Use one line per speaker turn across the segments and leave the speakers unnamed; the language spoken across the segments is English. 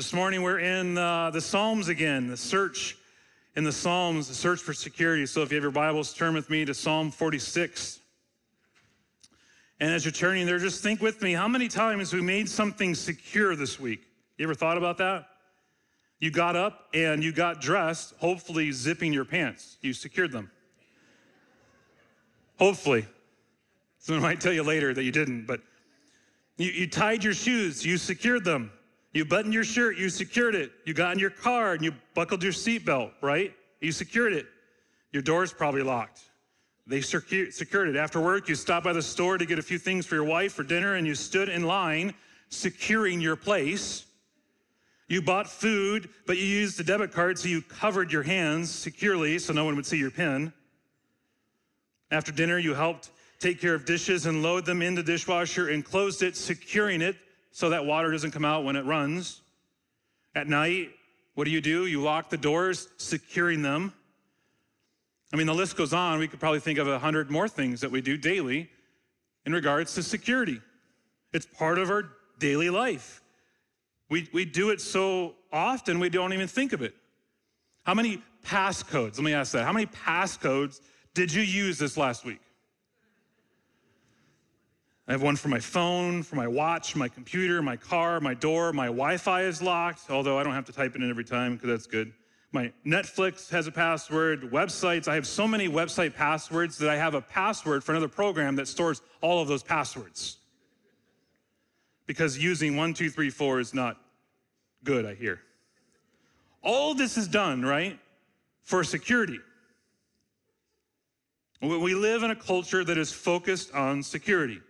This morning we're in uh, the Psalms again, the search in the Psalms, the search for security. So if you have your Bibles, turn with me to Psalm 46. And as you're turning there, just think with me how many times we made something secure this week? You ever thought about that? You got up and you got dressed, hopefully zipping your pants. You secured them. Hopefully. Someone might tell you later that you didn't, but you, you tied your shoes, you secured them. You buttoned your shirt, you secured it. You got in your car and you buckled your seatbelt, right? You secured it. Your door's probably locked. They secured it. After work, you stopped by the store to get a few things for your wife for dinner and you stood in line securing your place. You bought food, but you used a debit card so you covered your hands securely so no one would see your PIN. After dinner, you helped take care of dishes and load them in the dishwasher and closed it, securing it so that water doesn't come out when it runs. At night, what do you do? You lock the doors, securing them. I mean, the list goes on. We could probably think of a hundred more things that we do daily in regards to security. It's part of our daily life. We, we do it so often we don't even think of it. How many passcodes? Let me ask that. How many passcodes did you use this last week? I have one for my phone, for my watch, my computer, my car, my door. My Wi Fi is locked, although I don't have to type it in every time because that's good. My Netflix has a password, websites. I have so many website passwords that I have a password for another program that stores all of those passwords. Because using one, two, three, four is not good, I hear. All this is done, right, for security. We live in a culture that is focused on security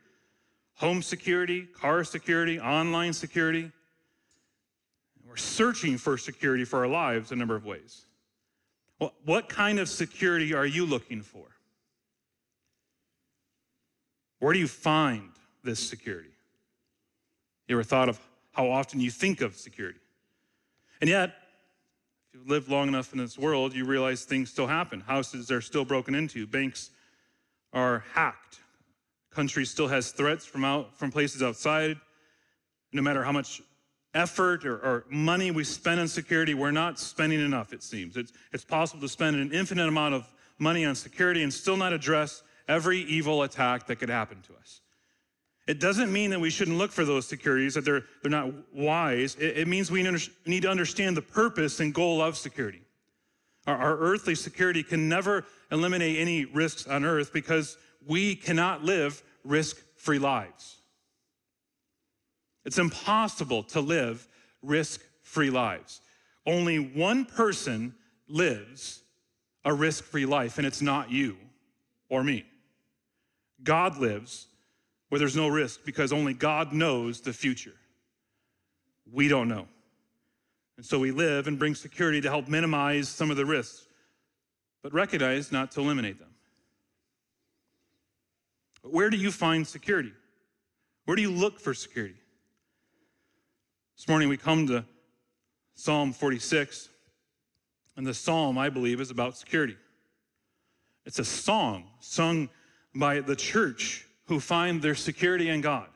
home security, car security, online security. We're searching for security for our lives a number of ways. Well, what kind of security are you looking for? Where do you find this security? You ever thought of how often you think of security? And yet, if you live long enough in this world, you realize things still happen. Houses are still broken into, banks are hacked, country still has threats from out from places outside. No matter how much effort or, or, money we spend on security, we're not spending enough, it seems. It's, it's possible to spend an infinite amount of money on security and still not address every evil attack that could happen to us. It doesn't mean that we shouldn't look for those securities, that they're, they're not wise. It, it means we need to understand the purpose and goal of security. Our, our earthly security can never eliminate any risks on earth because we cannot live risk free lives. It's impossible to live risk free lives. Only one person lives a risk free life, and it's not you or me. God lives where there's no risk because only God knows the future. We don't know. And so we live and bring security to help minimize some of the risks, but recognize not to eliminate them. Where do you find security? Where do you look for security? This morning we come to Psalm 46, and the psalm, I believe, is about security. It's a song sung by the church who find their security in God.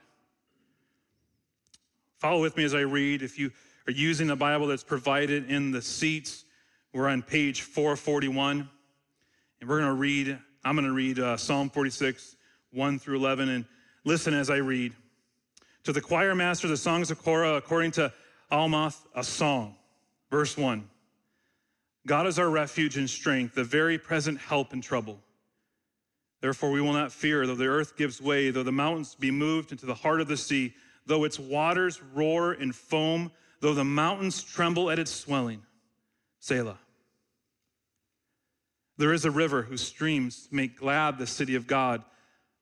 Follow with me as I read. If you are using the Bible that's provided in the seats, we're on page 441, and we're going to read, I'm going to read uh, Psalm 46, 1 through 11. And listen as I read. To the choir master, the songs of Korah, according to Alamoth, a song. Verse 1 God is our refuge and strength, the very present help in trouble. Therefore, we will not fear, though the earth gives way, though the mountains be moved into the heart of the sea, though its waters roar and foam, though the mountains tremble at its swelling. Selah. There is a river whose streams make glad the city of God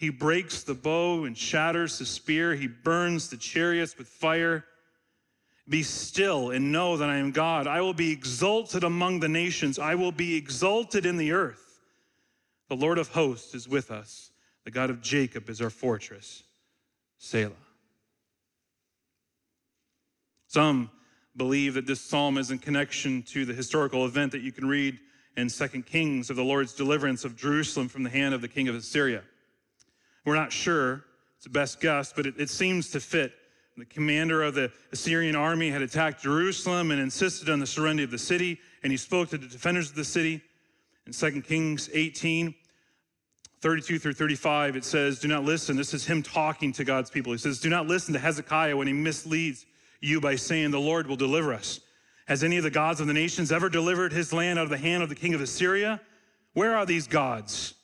He breaks the bow and shatters the spear. He burns the chariots with fire. Be still and know that I am God. I will be exalted among the nations, I will be exalted in the earth. The Lord of hosts is with us, the God of Jacob is our fortress. Selah. Some believe that this psalm is in connection to the historical event that you can read in 2 Kings of the Lord's deliverance of Jerusalem from the hand of the king of Assyria. We're not sure, it's the best guess, but it, it seems to fit. The commander of the Assyrian army had attacked Jerusalem and insisted on the surrender of the city, and he spoke to the defenders of the city. In 2 Kings 18, 32 through 35, it says, Do not listen. This is him talking to God's people. He says, Do not listen to Hezekiah when he misleads you by saying, The Lord will deliver us. Has any of the gods of the nations ever delivered his land out of the hand of the king of Assyria? Where are these gods?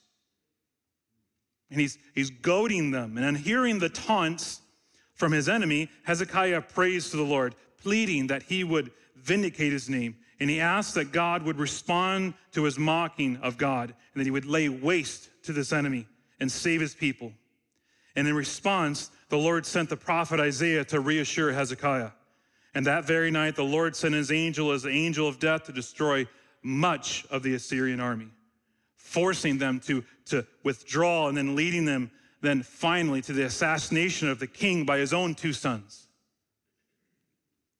And he's, he's goading them. And on hearing the taunts from his enemy, Hezekiah prays to the Lord, pleading that he would vindicate his name. And he asks that God would respond to his mocking of God and that he would lay waste to this enemy and save his people. And in response, the Lord sent the prophet Isaiah to reassure Hezekiah. And that very night, the Lord sent his angel as the angel of death to destroy much of the Assyrian army, forcing them to, to withdraw and then leading them then finally to the assassination of the king by his own two sons.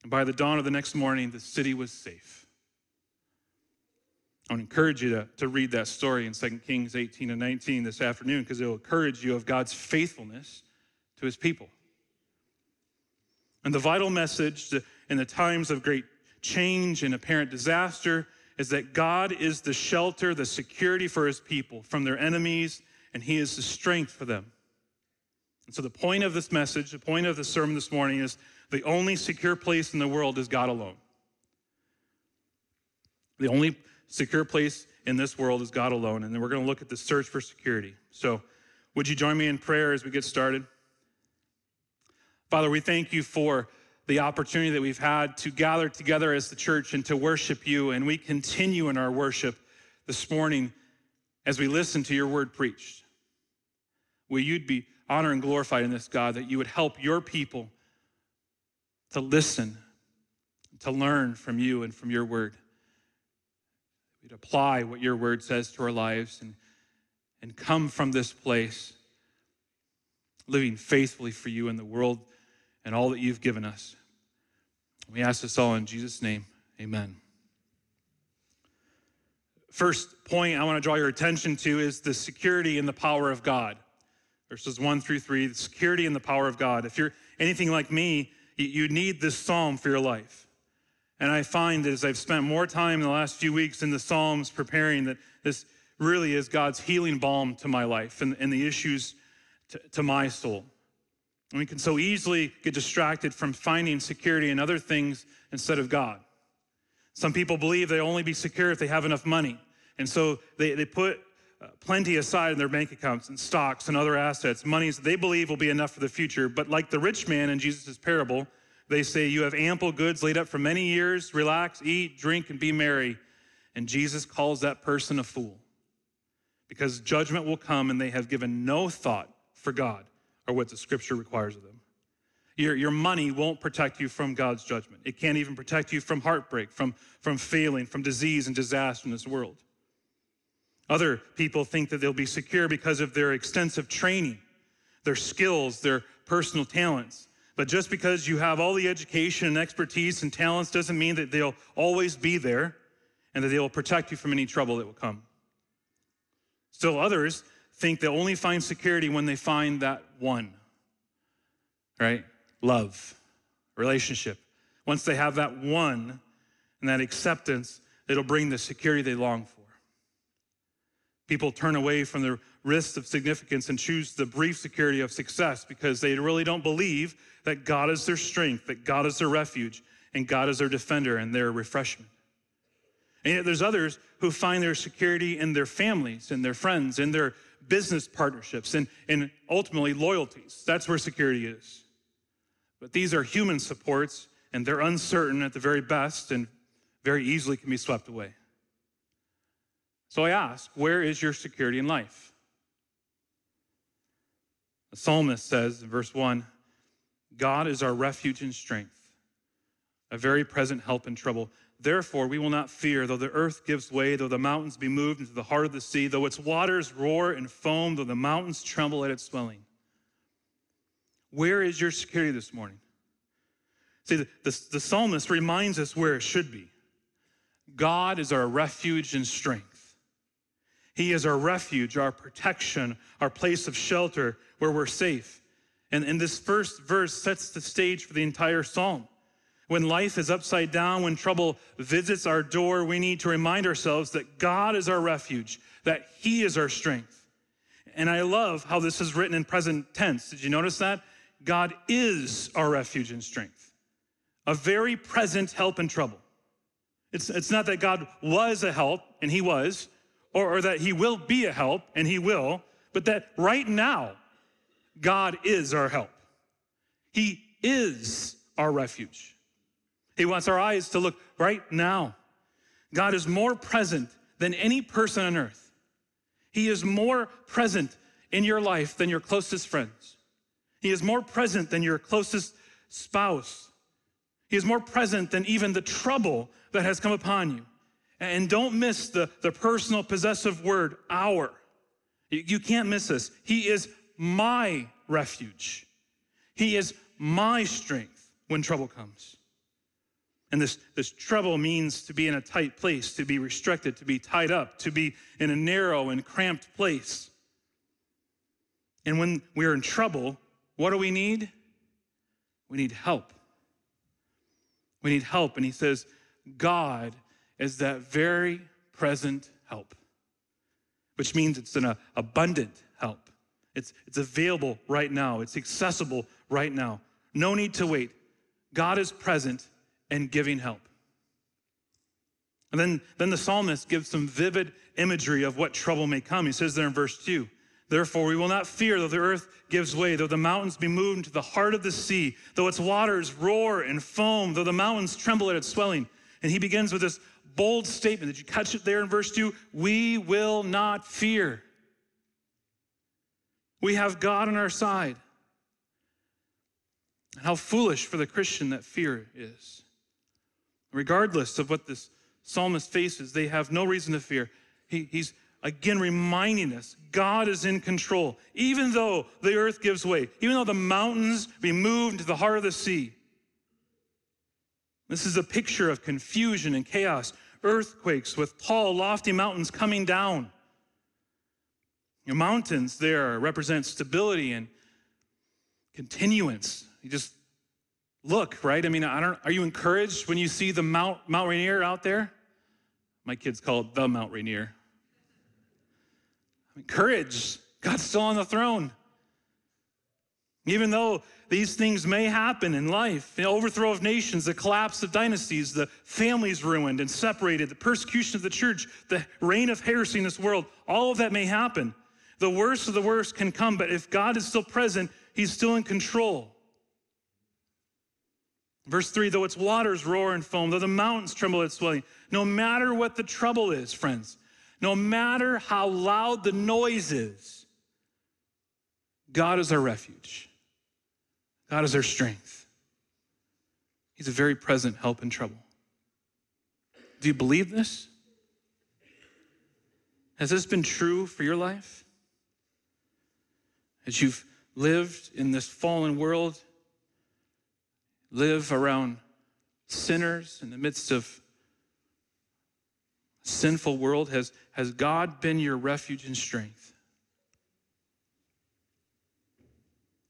And by the dawn of the next morning, the city was safe. I would encourage you to, to read that story in 2 Kings 18 and 19 this afternoon because it will encourage you of God's faithfulness to his people. And the vital message in the times of great change and apparent disaster is that God is the shelter, the security for his people from their enemies, and he is the strength for them. And so, the point of this message, the point of the sermon this morning is the only secure place in the world is God alone. The only secure place in this world is God alone. And then we're going to look at the search for security. So, would you join me in prayer as we get started? Father, we thank you for the opportunity that we've had to gather together as the church and to worship you. And we continue in our worship this morning as we listen to your word preached. Will you be honored and glorified in this, God, that you would help your people to listen, to learn from you and from your word. We'd apply what your word says to our lives and, and come from this place living faithfully for you in the world and all that you've given us. We ask this all in Jesus' name. Amen. First point I want to draw your attention to is the security and the power of God. Verses one through three, the security and the power of God. If you're anything like me, you need this psalm for your life. And I find as I've spent more time in the last few weeks in the Psalms preparing that this really is God's healing balm to my life and, and the issues to, to my soul. And we can so easily get distracted from finding security in other things instead of God. Some people believe they'll only be secure if they have enough money. And so they, they put uh, plenty aside in their bank accounts and stocks and other assets, monies they believe will be enough for the future. But like the rich man in Jesus' parable, they say, You have ample goods laid up for many years, relax, eat, drink, and be merry. And Jesus calls that person a fool because judgment will come and they have given no thought for God or what the scripture requires of them. Your, your money won't protect you from God's judgment. It can't even protect you from heartbreak, from, from failing, from disease and disaster in this world. Other people think that they'll be secure because of their extensive training, their skills, their personal talents. But just because you have all the education and expertise and talents doesn't mean that they'll always be there and that they will protect you from any trouble that will come. Still, others think they'll only find security when they find that one, right? Love, relationship. Once they have that one and that acceptance, it'll bring the security they long for. People turn away from the risks of significance and choose the brief security of success because they really don't believe that God is their strength, that God is their refuge, and God is their defender and their refreshment. And yet there's others who find their security in their families, in their friends, in their business partnerships, and, and ultimately loyalties. That's where security is. But these are human supports, and they're uncertain at the very best and very easily can be swept away. So I ask, where is your security in life? The psalmist says in verse 1 God is our refuge and strength, a very present help in trouble. Therefore, we will not fear, though the earth gives way, though the mountains be moved into the heart of the sea, though its waters roar and foam, though the mountains tremble at its swelling. Where is your security this morning? See, the, the, the psalmist reminds us where it should be. God is our refuge and strength. He is our refuge, our protection, our place of shelter where we're safe. And, and this first verse sets the stage for the entire psalm. When life is upside down, when trouble visits our door, we need to remind ourselves that God is our refuge, that He is our strength. And I love how this is written in present tense. Did you notice that? God is our refuge and strength, a very present help in trouble. It's, it's not that God was a help, and He was, or, or that He will be a help, and He will, but that right now, God is our help. He is our refuge. He wants our eyes to look right now. God is more present than any person on earth. He is more present in your life than your closest friends. He is more present than your closest spouse. He is more present than even the trouble that has come upon you. And don't miss the, the personal possessive word, our. You, you can't miss this. He is my refuge. He is my strength when trouble comes. And this, this trouble means to be in a tight place, to be restricted, to be tied up, to be in a narrow and cramped place. And when we're in trouble, what do we need? We need help. We need help. And he says, God is that very present help, which means it's an abundant help. It's, it's available right now, it's accessible right now. No need to wait. God is present and giving help. And then, then the psalmist gives some vivid imagery of what trouble may come. He says there in verse 2 Therefore, we will not fear though the earth gives way, though the mountains be moved to the heart of the sea, though its waters roar and foam, though the mountains tremble at its swelling. And he begins with this bold statement. Did you catch it there in verse 2? We will not fear. We have God on our side. And how foolish for the Christian that fear is. Regardless of what this psalmist faces, they have no reason to fear. He, he's again reminding us God is in control. Even though the earth gives way, even though the mountains be moved to the heart of the sea. This is a picture of confusion and chaos, earthquakes with tall, lofty mountains coming down. Your mountains there represent stability and continuance. You just look, right? I mean, I don't, are you encouraged when you see the Mount, Mount Rainier out there? My kids call it the Mount Rainier. I'm encouraged. God's still on the throne. Even though these things may happen in life the overthrow of nations, the collapse of dynasties, the families ruined and separated, the persecution of the church, the reign of heresy in this world all of that may happen. The worst of the worst can come, but if God is still present, He's still in control. Verse 3 though its waters roar and foam, though the mountains tremble at swelling, no matter what the trouble is, friends, no matter how loud the noise is, God is our refuge. God is our strength. He's a very present help in trouble. Do you believe this? Has this been true for your life? As you've lived in this fallen world, live around sinners in the midst of a sinful world, has, has God been your refuge and strength?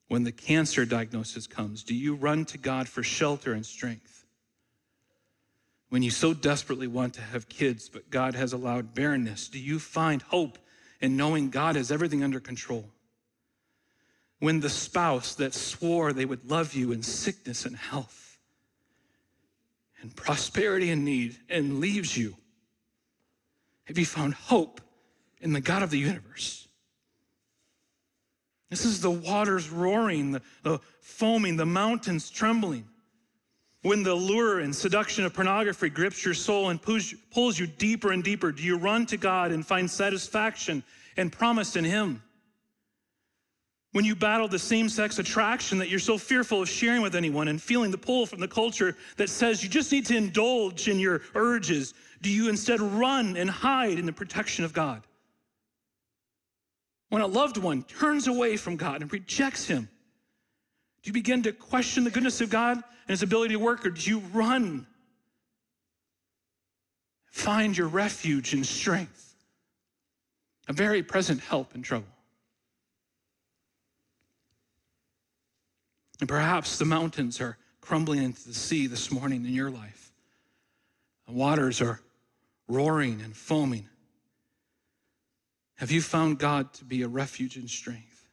When the cancer diagnosis comes, do you run to God for shelter and strength? When you so desperately want to have kids, but God has allowed barrenness, do you find hope in knowing God has everything under control? When the spouse that swore they would love you in sickness and health and prosperity and need and leaves you? Have you found hope in the God of the universe? This is the waters roaring, the, the foaming, the mountains trembling. When the lure and seduction of pornography grips your soul and pulls, pulls you deeper and deeper, do you run to God and find satisfaction and promise in Him? When you battle the same sex attraction that you're so fearful of sharing with anyone and feeling the pull from the culture that says you just need to indulge in your urges, do you instead run and hide in the protection of God? When a loved one turns away from God and rejects Him, do you begin to question the goodness of God and His ability to work, or do you run? Find your refuge and strength, a very present help in trouble. And perhaps the mountains are crumbling into the sea this morning in your life. The waters are roaring and foaming. Have you found God to be a refuge and strength?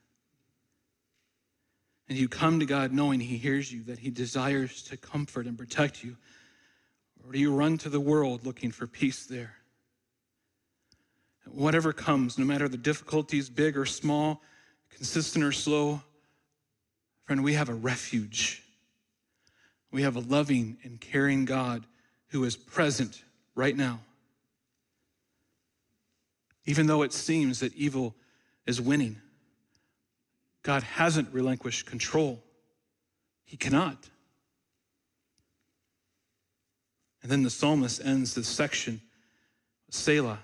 And you come to God knowing He hears you, that He desires to comfort and protect you? Or do you run to the world looking for peace there? Whatever comes, no matter the difficulties, big or small, consistent or slow, friend, we have a refuge. We have a loving and caring God who is present right now. Even though it seems that evil is winning, God hasn't relinquished control. He cannot. And then the psalmist ends this section, Selah.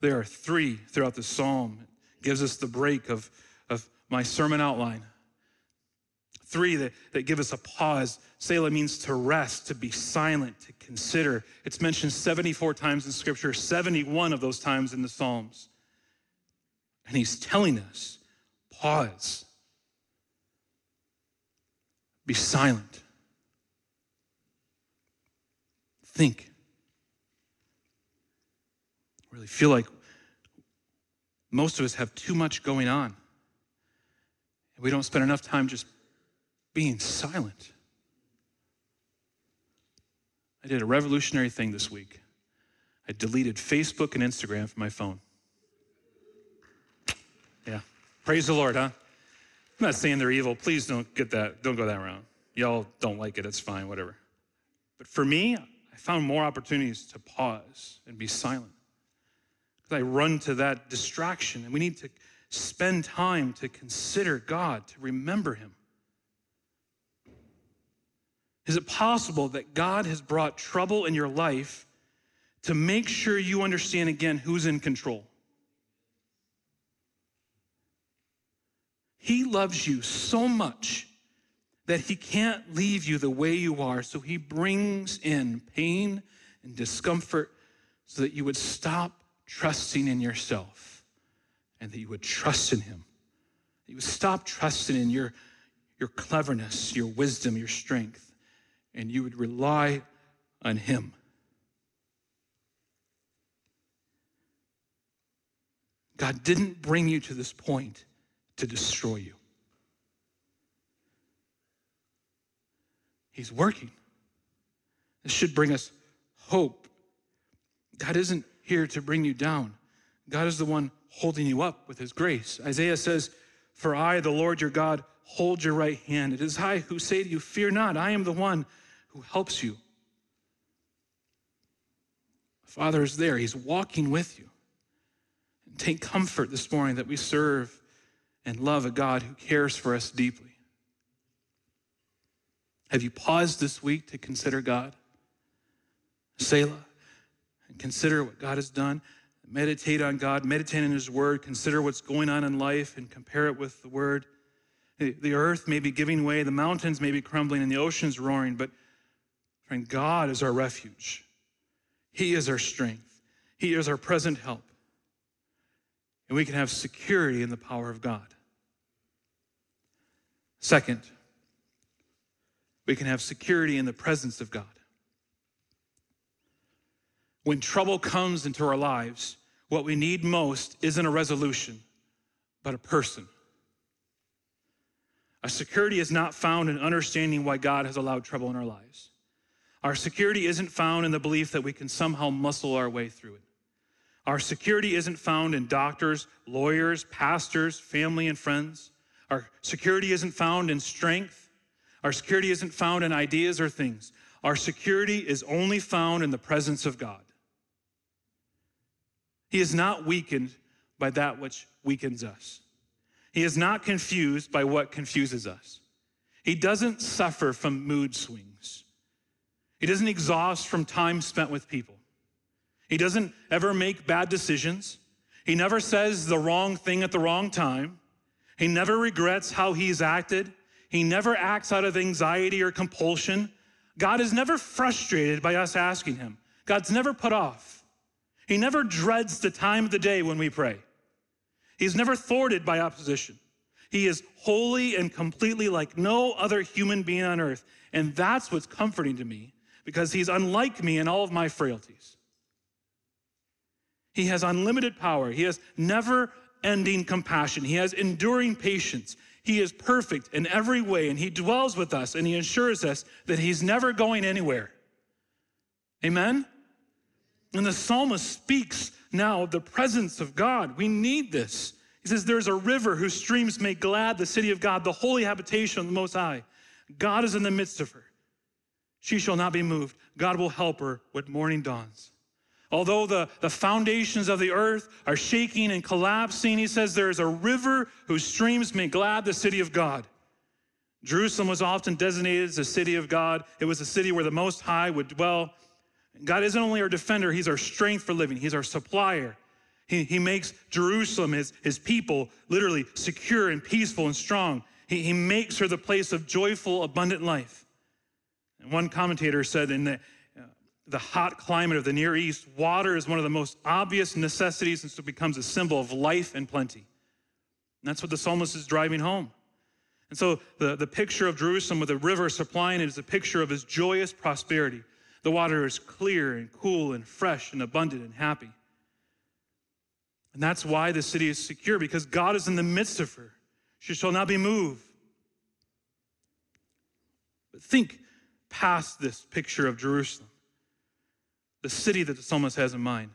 There are three throughout the psalm. It gives us the break of, of my sermon outline. Three that, that give us a pause. Selah means to rest, to be silent, to consider. It's mentioned 74 times in Scripture, 71 of those times in the Psalms. And he's telling us pause, be silent, think. I really feel like most of us have too much going on. We don't spend enough time just being silent. I did a revolutionary thing this week. I deleted Facebook and Instagram from my phone. Yeah. Praise the Lord, huh? I'm not saying they're evil. Please don't get that, don't go that route. Y'all don't like it, it's fine, whatever. But for me, I found more opportunities to pause and be silent. Because I run to that distraction, and we need to spend time to consider God, to remember Him. Is it possible that God has brought trouble in your life to make sure you understand again who's in control? He loves you so much that he can't leave you the way you are, so he brings in pain and discomfort so that you would stop trusting in yourself and that you would trust in him. You would stop trusting in your, your cleverness, your wisdom, your strength and you would rely on Him. God didn't bring you to this point to destroy you. He's working. This should bring us hope. God isn't here to bring you down. God is the one holding you up with his grace. Isaiah says, For I, the Lord your God, hold your right hand. It is I who say to you, Fear not, I am the one who helps you. Father is there, He's walking with you. And take comfort this morning that we serve and love a God who cares for us deeply. Have you paused this week to consider God? Selah, and consider what God has done. Meditate on God, meditate on His Word, consider what's going on in life, and compare it with the Word. The earth may be giving way, the mountains may be crumbling, and the oceans roaring, but Friend, God is our refuge. He is our strength. He is our present help. And we can have security in the power of God. Second, we can have security in the presence of God. When trouble comes into our lives, what we need most isn't a resolution, but a person. A security is not found in understanding why God has allowed trouble in our lives. Our security isn't found in the belief that we can somehow muscle our way through it. Our security isn't found in doctors, lawyers, pastors, family, and friends. Our security isn't found in strength. Our security isn't found in ideas or things. Our security is only found in the presence of God. He is not weakened by that which weakens us. He is not confused by what confuses us. He doesn't suffer from mood swings. He doesn't exhaust from time spent with people. He doesn't ever make bad decisions. He never says the wrong thing at the wrong time. He never regrets how he's acted. He never acts out of anxiety or compulsion. God is never frustrated by us asking him. God's never put off. He never dreads the time of the day when we pray. He's never thwarted by opposition. He is holy and completely like no other human being on earth. And that's what's comforting to me because he's unlike me in all of my frailties. He has unlimited power. He has never ending compassion. He has enduring patience. He is perfect in every way, and He dwells with us, and He assures us that He's never going anywhere. Amen? And the psalmist speaks now of the presence of God. We need this. He says, There's a river whose streams make glad the city of God, the holy habitation of the Most High. God is in the midst of her. She shall not be moved. God will help her when morning dawns. Although the, the foundations of the earth are shaking and collapsing, he says there is a river whose streams make glad the city of God. Jerusalem was often designated as the city of God. It was a city where the Most High would dwell. God isn't only our defender, He's our strength for living, He's our supplier. He, he makes Jerusalem, his, his people, literally secure and peaceful and strong. He, he makes her the place of joyful, abundant life. And one commentator said in the, uh, the hot climate of the Near East, water is one of the most obvious necessities and so becomes a symbol of life and plenty. And that's what the psalmist is driving home. And so the, the picture of Jerusalem with a river supplying it is a picture of his joyous prosperity. The water is clear and cool and fresh and abundant and happy. And that's why the city is secure, because God is in the midst of her. She shall not be moved. But think past this picture of Jerusalem the city that the psalmist has in mind.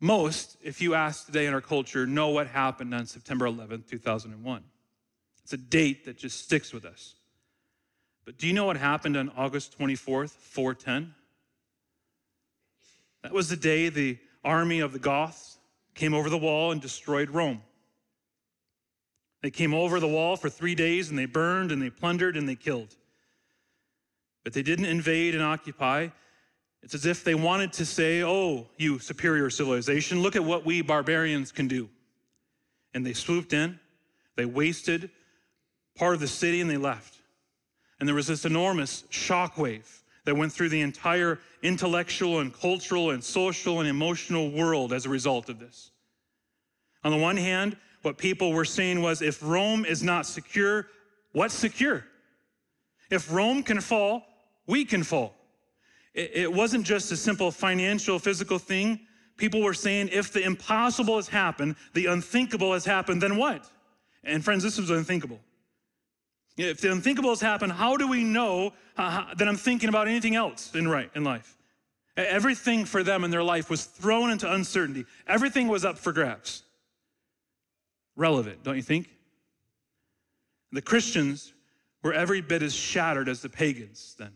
Most, if you ask today in our culture, know what happened on September 11th, 2001. It's a date that just sticks with us. But do you know what happened on August 24th, 410? That was the day the army of the Goths came over the wall and destroyed Rome. They came over the wall for three days and they burned and they plundered and they killed but they didn't invade and occupy. It's as if they wanted to say, Oh, you superior civilization, look at what we barbarians can do. And they swooped in, they wasted part of the city, and they left. And there was this enormous shockwave that went through the entire intellectual and cultural and social and emotional world as a result of this. On the one hand, what people were saying was if Rome is not secure, what's secure? If Rome can fall, we can fall. It wasn't just a simple financial, physical thing. People were saying, if the impossible has happened, the unthinkable has happened, then what? And friends, this was unthinkable. If the unthinkable has happened, how do we know uh, that I'm thinking about anything else in right in life? Everything for them in their life was thrown into uncertainty. Everything was up for grabs. Relevant, don't you think? The Christians were every bit as shattered as the pagans then.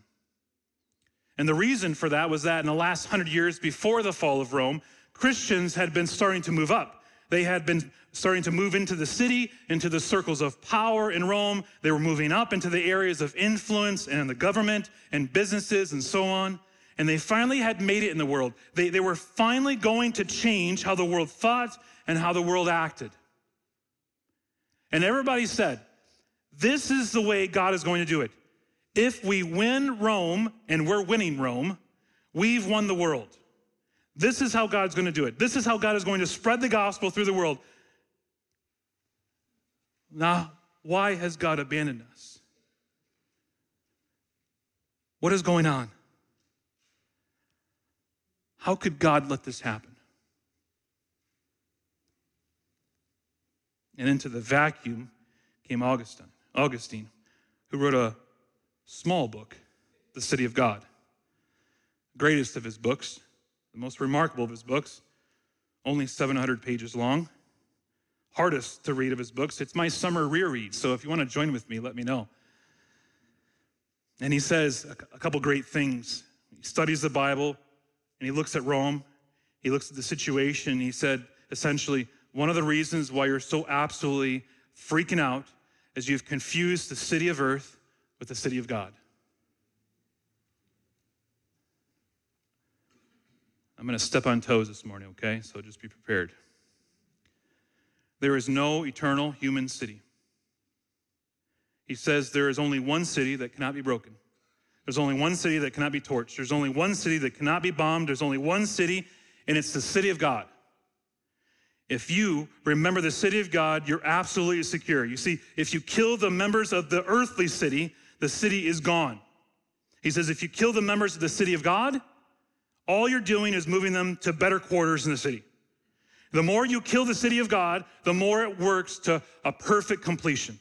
And the reason for that was that in the last hundred years before the fall of Rome, Christians had been starting to move up. They had been starting to move into the city, into the circles of power in Rome. They were moving up into the areas of influence and the government and businesses and so on. And they finally had made it in the world. They, they were finally going to change how the world thought and how the world acted. And everybody said, This is the way God is going to do it. If we win Rome, and we're winning Rome, we've won the world. This is how God's going to do it. This is how God is going to spread the gospel through the world. Now, why has God abandoned us? What is going on? How could God let this happen? And into the vacuum came Augustine, Augustine, who wrote a small book, The City of God. Greatest of his books, the most remarkable of his books, only 700 pages long. Hardest to read of his books. It's my summer reread, so if you want to join with me, let me know. And he says a couple great things. He studies the Bible and he looks at Rome. He looks at the situation. He said, essentially, one of the reasons why you're so absolutely freaking out is you've confused the city of earth with the city of God. I'm going to step on toes this morning, okay? So just be prepared. There is no eternal human city. He says there is only one city that cannot be broken. There's only one city that cannot be torched. There's only one city that cannot be bombed. There's only one city, and it's the city of God. If you remember the city of God, you're absolutely secure. You see, if you kill the members of the earthly city, the city is gone. He says, if you kill the members of the city of God, all you're doing is moving them to better quarters in the city. The more you kill the city of God, the more it works to a perfect completion.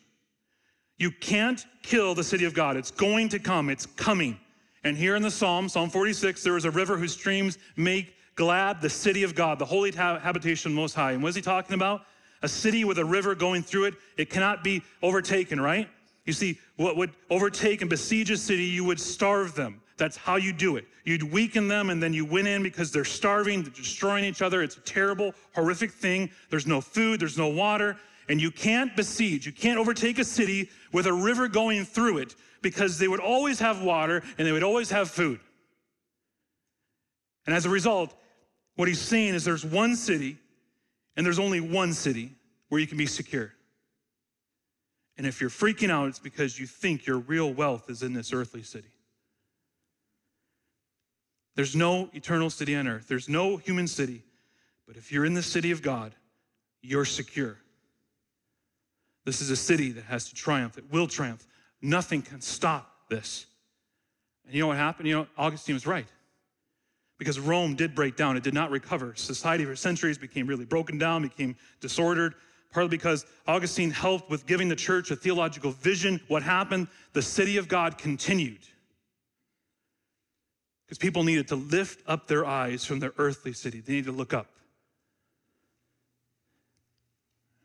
You can't kill the city of God. It's going to come, it's coming. And here in the Psalm, Psalm 46, there is a river whose streams make glad the city of God, the holy habitation most high. And what is he talking about? A city with a river going through it, it cannot be overtaken, right? You see, what would overtake and besiege a city, you would starve them. That's how you do it. You'd weaken them and then you win in because they're starving, they're destroying each other. It's a terrible, horrific thing. There's no food, there's no water, and you can't besiege, you can't overtake a city with a river going through it because they would always have water and they would always have food. And as a result, what he's saying is there's one city and there's only one city where you can be secure. And if you're freaking out, it's because you think your real wealth is in this earthly city. There's no eternal city on earth, there's no human city. But if you're in the city of God, you're secure. This is a city that has to triumph, it will triumph. Nothing can stop this. And you know what happened? You know, Augustine was right. Because Rome did break down, it did not recover. Society for centuries became really broken down, became disordered, partly because Augustine helped with giving the church a theological vision. What happened? The city of God continued because people needed to lift up their eyes from their earthly city. They needed to look up.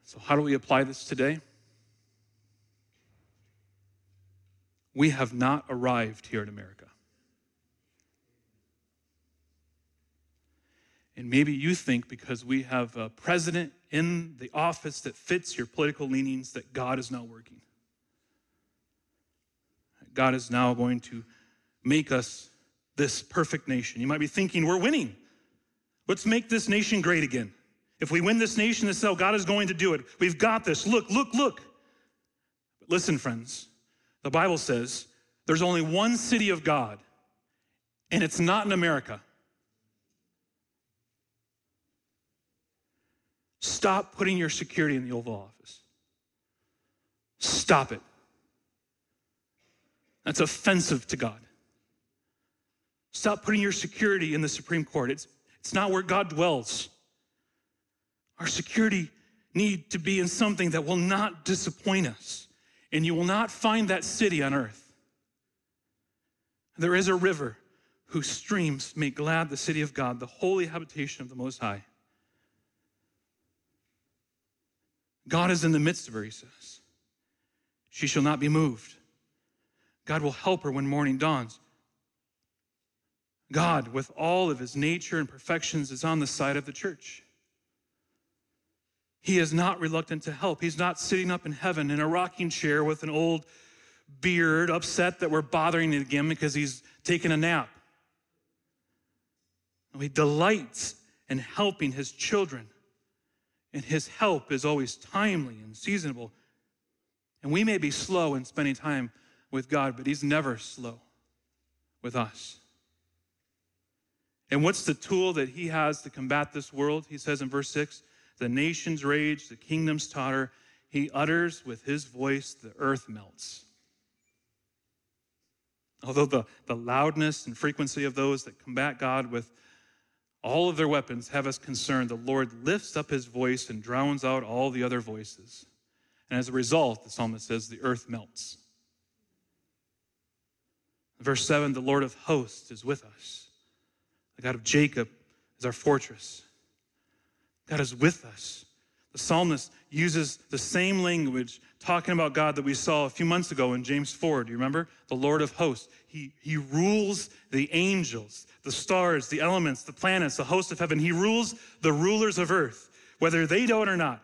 So, how do we apply this today? We have not arrived here in America. And maybe you think because we have a president in the office that fits your political leanings that God is not working. God is now going to make us this perfect nation. You might be thinking, we're winning. Let's make this nation great again. If we win this nation, this is God is going to do it. We've got this. Look, look, look. But listen, friends, the Bible says there's only one city of God, and it's not in America. Stop putting your security in the Oval Office. Stop it. That's offensive to God. Stop putting your security in the Supreme Court. It's, it's not where God dwells. Our security need to be in something that will not disappoint us. And you will not find that city on earth. There is a river whose streams make glad the city of God, the holy habitation of the Most High. God is in the midst of her, he says. She shall not be moved. God will help her when morning dawns. God, with all of his nature and perfections, is on the side of the church. He is not reluctant to help. He's not sitting up in heaven in a rocking chair with an old beard, upset that we're bothering him again because he's taking a nap. He delights in helping his children, and his help is always timely and seasonable. And we may be slow in spending time with God, but he's never slow with us. And what's the tool that he has to combat this world? He says in verse 6 the nations rage, the kingdoms totter. He utters with his voice, the earth melts. Although the, the loudness and frequency of those that combat God with all of their weapons have us concerned, the Lord lifts up his voice and drowns out all the other voices. And as a result, the psalmist says, the earth melts. Verse 7 the Lord of hosts is with us. The God of Jacob is our fortress. God is with us. The psalmist uses the same language talking about God that we saw a few months ago in James 4. Do you remember? The Lord of hosts. He, he rules the angels, the stars, the elements, the planets, the host of heaven. He rules the rulers of earth. whether they know it or not.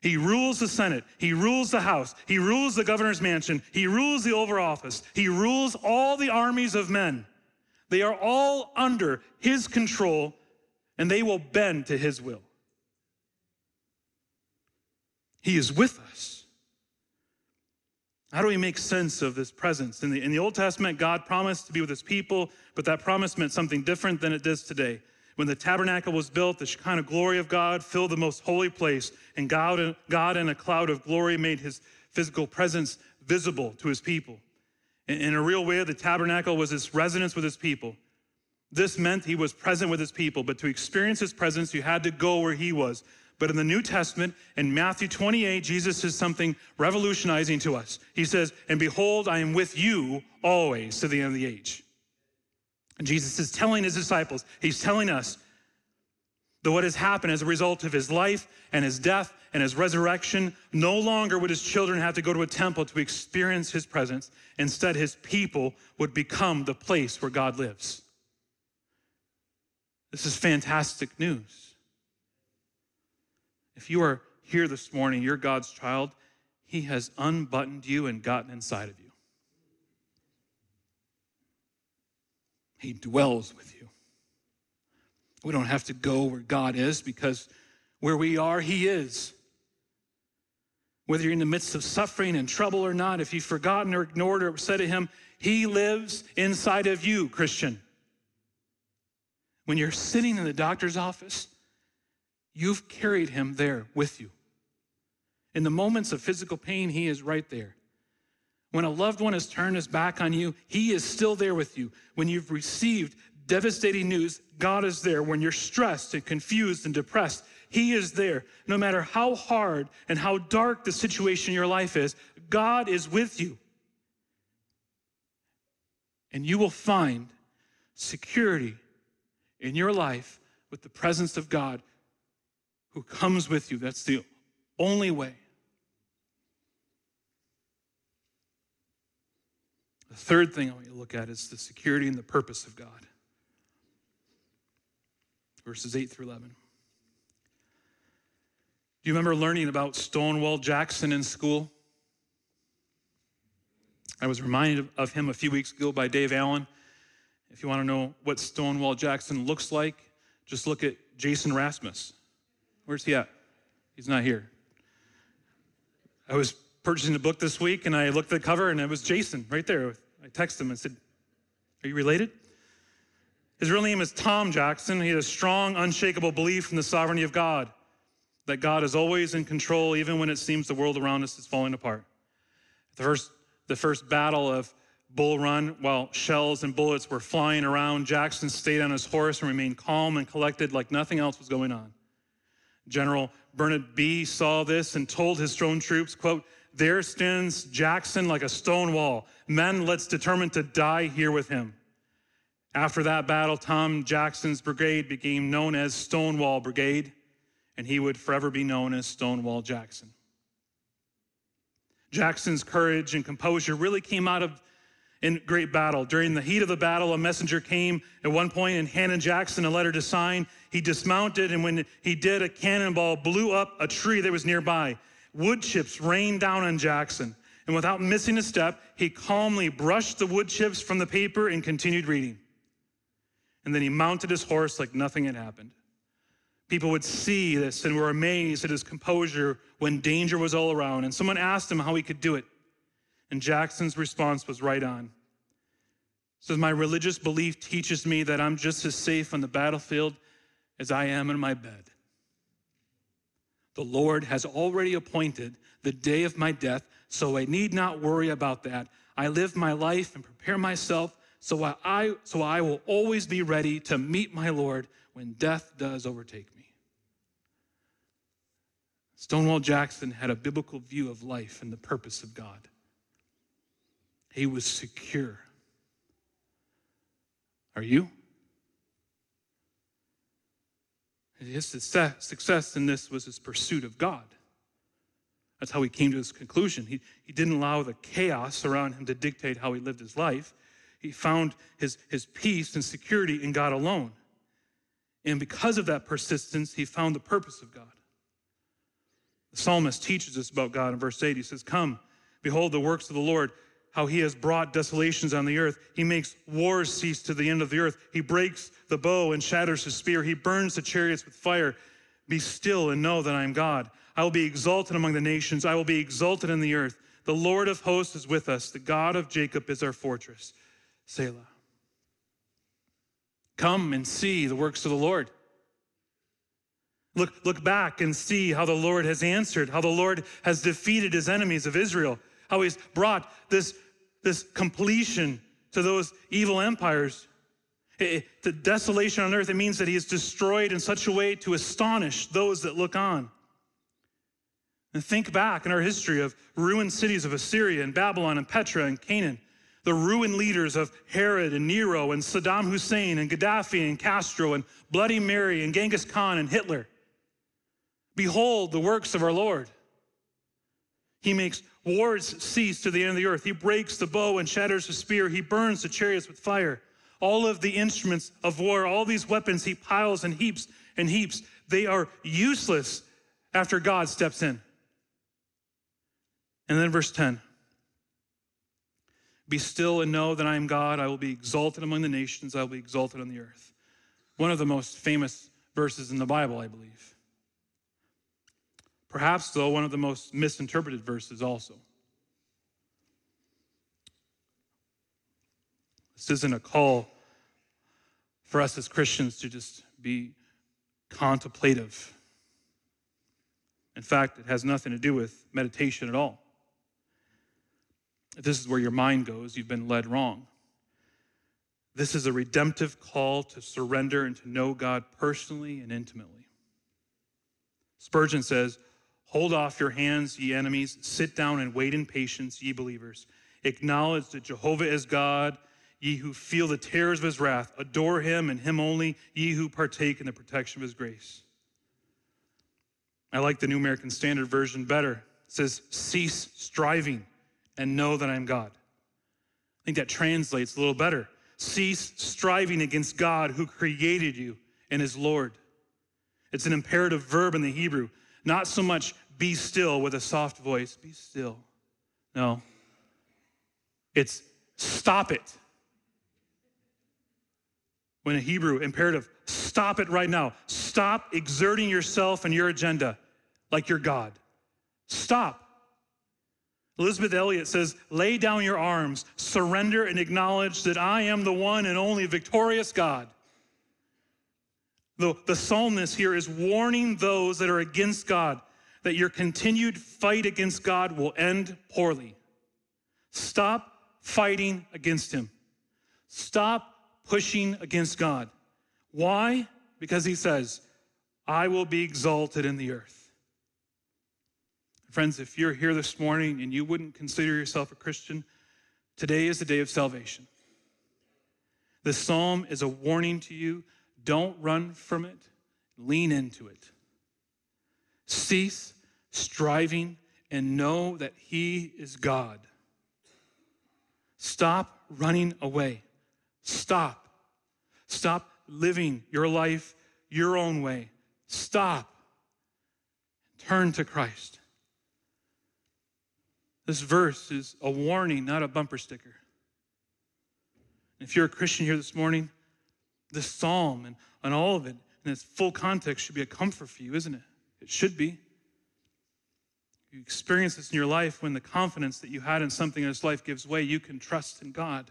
He rules the Senate. He rules the House. He rules the governor's mansion. He rules the Oval Office. He rules all the armies of men. They are all under his control and they will bend to his will. He is with us. How do we make sense of this presence? In the, in the Old Testament, God promised to be with his people, but that promise meant something different than it does today. When the tabernacle was built, the Shekinah glory of God filled the most holy place, and God, God in a cloud of glory made his physical presence visible to his people. In, in a real way, the tabernacle was his residence with his people. This meant he was present with his people, but to experience his presence, you had to go where he was. But in the New Testament, in Matthew 28, Jesus says something revolutionizing to us. He says, And behold, I am with you always to the end of the age. And Jesus is telling his disciples, he's telling us that what has happened as a result of his life and his death and his resurrection, no longer would his children have to go to a temple to experience his presence. Instead, his people would become the place where God lives. This is fantastic news. If you are here this morning, you're God's child, He has unbuttoned you and gotten inside of you. He dwells with you. We don't have to go where God is because where we are, He is. Whether you're in the midst of suffering and trouble or not, if you've forgotten or ignored or said to Him, He lives inside of you, Christian. When you're sitting in the doctor's office, you've carried him there with you. In the moments of physical pain, he is right there. When a loved one has turned his back on you, he is still there with you. When you've received devastating news, God is there. When you're stressed and confused and depressed, he is there. No matter how hard and how dark the situation in your life is, God is with you. And you will find security in your life with the presence of God who comes with you. That's the only way. The third thing I want you to look at is the security and the purpose of God. Verses 8 through 11. Do you remember learning about Stonewall Jackson in school? I was reminded of him a few weeks ago by Dave Allen. If you want to know what Stonewall Jackson looks like, just look at Jason Rasmus. Where's he at? He's not here. I was purchasing a book this week and I looked at the cover and it was Jason right there. I texted him and said, Are you related? His real name is Tom Jackson. He had a strong, unshakable belief in the sovereignty of God, that God is always in control, even when it seems the world around us is falling apart. The first, the first battle of Bull Run, while shells and bullets were flying around, Jackson stayed on his horse and remained calm and collected like nothing else was going on. General Bernard Bee. saw this and told his strong troops, quote, there stands Jackson like a stone wall. Men, let's determine to die here with him. After that battle, Tom Jackson's brigade became known as Stonewall Brigade, and he would forever be known as Stonewall Jackson. Jackson's courage and composure really came out of in great battle. During the heat of the battle, a messenger came at one point and handed Jackson a letter to sign. He dismounted, and when he did, a cannonball blew up a tree that was nearby. Wood chips rained down on Jackson, and without missing a step, he calmly brushed the wood chips from the paper and continued reading. And then he mounted his horse like nothing had happened. People would see this and were amazed at his composure when danger was all around. And someone asked him how he could do it. And Jackson's response was right on. says, My religious belief teaches me that I'm just as safe on the battlefield as I am in my bed. The Lord has already appointed the day of my death, so I need not worry about that. I live my life and prepare myself so I, so I will always be ready to meet my Lord when death does overtake me. Stonewall Jackson had a biblical view of life and the purpose of God. He was secure. Are you? His success in this was his pursuit of God. That's how he came to his conclusion. He, he didn't allow the chaos around him to dictate how he lived his life. He found his, his peace and security in God alone. And because of that persistence, he found the purpose of God. The psalmist teaches us about God in verse 8. He says, Come, behold the works of the Lord, how he has brought desolations on the earth. He makes wars cease to the end of the earth. He breaks the bow and shatters his spear. He burns the chariots with fire. Be still and know that I am God. I will be exalted among the nations. I will be exalted in the earth. The Lord of hosts is with us. The God of Jacob is our fortress. Selah. Come and see the works of the Lord. Look, look back and see how the Lord has answered, how the Lord has defeated his enemies of Israel, how he's brought this, this completion to those evil empires. It, the desolation on earth, it means that he has destroyed in such a way to astonish those that look on. And think back in our history of ruined cities of Assyria and Babylon and Petra and Canaan the ruined leaders of Herod and Nero and Saddam Hussein and Gaddafi and Castro and Bloody Mary and Genghis Khan and Hitler. Behold the works of our Lord. He makes wars cease to the end of the earth. He breaks the bow and shatters the spear. He burns the chariots with fire. All of the instruments of war, all these weapons, he piles and heaps and heaps. They are useless after God steps in. And then verse 10 be still and know that I am God. I will be exalted among the nations. I will be exalted on the earth. One of the most famous verses in the Bible, I believe. Perhaps, though, one of the most misinterpreted verses also. This isn't a call for us as Christians to just be contemplative. In fact, it has nothing to do with meditation at all. If this is where your mind goes, you've been led wrong. This is a redemptive call to surrender and to know God personally and intimately. Spurgeon says, Hold off your hands, ye enemies. Sit down and wait in patience, ye believers. Acknowledge that Jehovah is God, ye who feel the terrors of his wrath. Adore him and him only, ye who partake in the protection of his grace. I like the New American Standard Version better. It says, Cease striving and know that I'm God. I think that translates a little better. Cease striving against God who created you and is Lord. It's an imperative verb in the Hebrew, not so much be still with a soft voice, be still. No. It's stop it. When a Hebrew imperative, stop it right now. Stop exerting yourself and your agenda like you're God. Stop. Elisabeth Elliot says, Lay down your arms, surrender, and acknowledge that I am the one and only victorious God. The, the psalmist here is warning those that are against God that your continued fight against God will end poorly. Stop fighting against Him. Stop pushing against God. Why? Because He says, I will be exalted in the earth. Friends, if you're here this morning and you wouldn't consider yourself a Christian, today is the day of salvation. The psalm is a warning to you. Don't run from it, lean into it. Cease striving and know that He is God. Stop running away. Stop. Stop living your life your own way. Stop. Turn to Christ. This verse is a warning, not a bumper sticker. If you're a Christian here this morning, this psalm and, and all of it in its full context should be a comfort for you, isn't it? It should be. You experience this in your life when the confidence that you had in something in this life gives way, you can trust in God.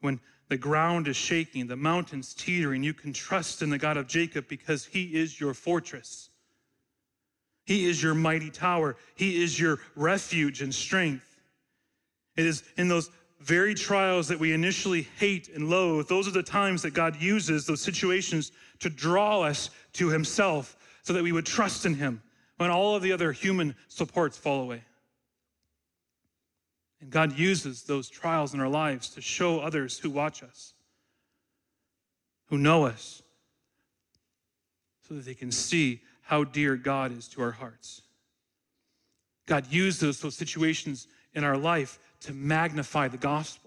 When the ground is shaking, the mountains teetering, you can trust in the God of Jacob because he is your fortress. He is your mighty tower. He is your refuge and strength. It is in those very trials that we initially hate and loathe, those are the times that God uses those situations to draw us to Himself so that we would trust in Him when all of the other human supports fall away. And God uses those trials in our lives to show others who watch us, who know us, so that they can see how dear God is to our hearts. God uses those, those situations in our life to magnify the gospel.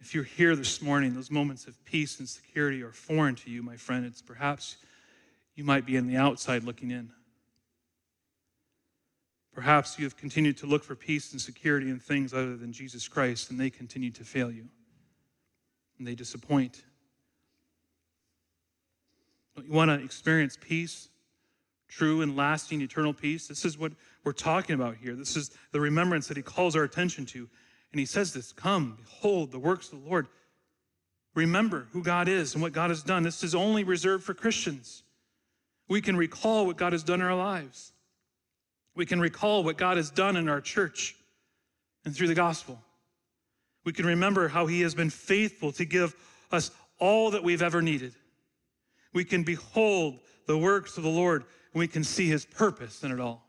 If you're here this morning, those moments of peace and security are foreign to you, my friend. It's perhaps you might be in the outside looking in. Perhaps you have continued to look for peace and security in things other than Jesus Christ, and they continue to fail you. And they disappoint. Don't you want to experience peace? True and lasting eternal peace? This is what we're talking about here. This is the remembrance that he calls our attention to. And he says this Come, behold the works of the Lord. Remember who God is and what God has done. This is only reserved for Christians. We can recall what God has done in our lives. We can recall what God has done in our church and through the gospel. We can remember how He has been faithful to give us all that we've ever needed. We can behold the works of the Lord and we can see His purpose in it all.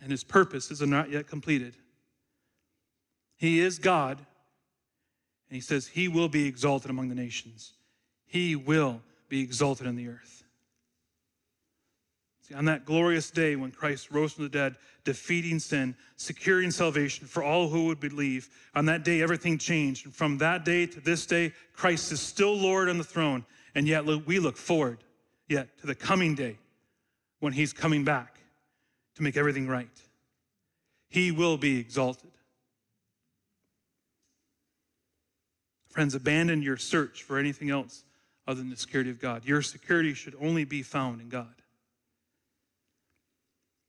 And His purposes are not yet completed. He is God, and He says He will be exalted among the nations, He will be exalted in the earth. See, on that glorious day when Christ rose from the dead, defeating sin, securing salvation for all who would believe, on that day everything changed. And from that day to this day, Christ is still Lord on the throne. And yet we look forward yet to the coming day when he's coming back to make everything right. He will be exalted. Friends, abandon your search for anything else other than the security of God. Your security should only be found in God.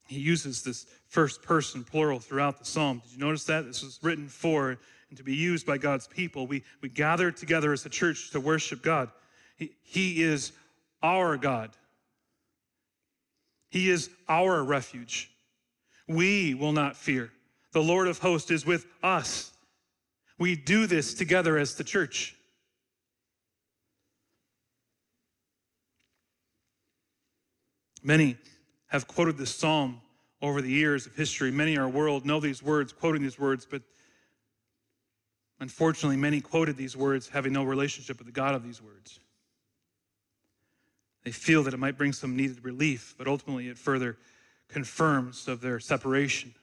He uses this first person plural throughout the psalm. Did you notice that? This was written for and to be used by God's people. We, we gather together as a church to worship God. He, he is our God, He is our refuge. We will not fear. The Lord of hosts is with us. We do this together as the church. Many have quoted this psalm over the years of history. Many in our world know these words, quoting these words, but unfortunately, many quoted these words having no relationship with the God of these words. They feel that it might bring some needed relief, but ultimately it further confirms of their separation.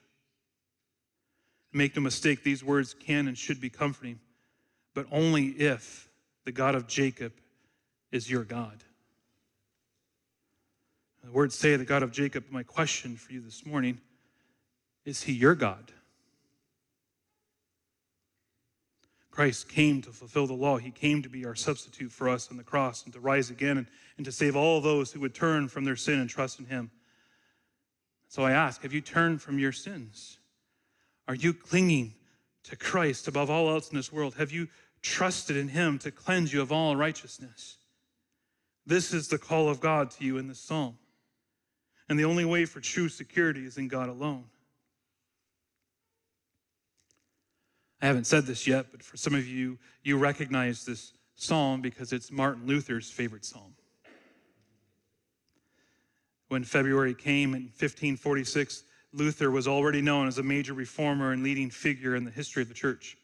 Make no mistake, these words can and should be comforting, but only if the God of Jacob is your God. The words say the God of Jacob. My question for you this morning is He your God? Christ came to fulfill the law. He came to be our substitute for us on the cross and to rise again and, and to save all those who would turn from their sin and trust in Him. So I ask Have you turned from your sins? Are you clinging to Christ above all else in this world? Have you trusted in Him to cleanse you of all righteousness? This is the call of God to you in this psalm. And the only way for true security is in God alone. I haven't said this yet, but for some of you, you recognize this psalm because it's Martin Luther's favorite psalm. When February came in 1546, Luther was already known as a major reformer and leading figure in the history of the church.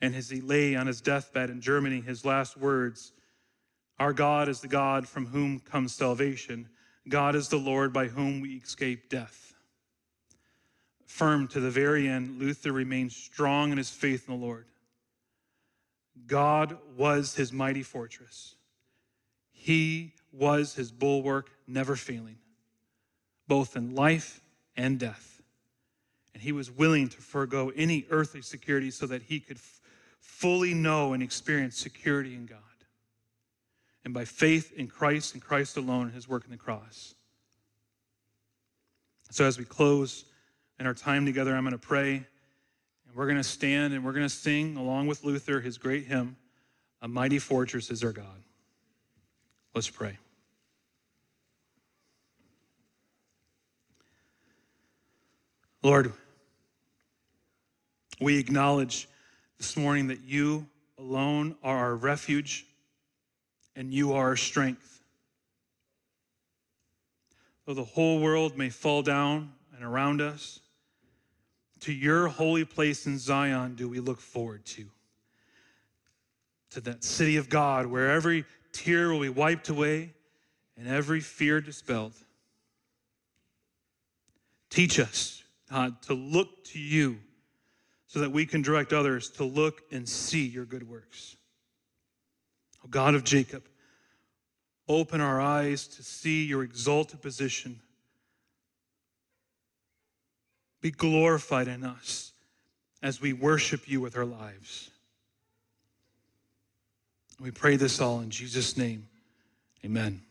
And as he lay on his deathbed in Germany, his last words Our God is the God from whom comes salvation. God is the Lord by whom we escape death. Firm to the very end, Luther remained strong in his faith in the Lord. God was his mighty fortress. He was his bulwark, never failing, both in life and death. And he was willing to forego any earthly security so that he could f- fully know and experience security in God and by faith in Christ and Christ alone his work in the cross. So, as we close in our time together, I'm going to pray, and we're going to stand and we're going to sing along with Luther his great hymn, A Mighty Fortress is Our God. Let's pray. Lord, we acknowledge this morning that you alone are our refuge and you are our strength. Though the whole world may fall down and around us, to your holy place in Zion do we look forward to. To that city of God where every tear will be wiped away and every fear dispelled. Teach us, God, to look to you so that we can direct others to look and see your good works. O God of Jacob, open our eyes to see your exalted position. Be glorified in us as we worship you with our lives. We pray this all in Jesus' name. Amen.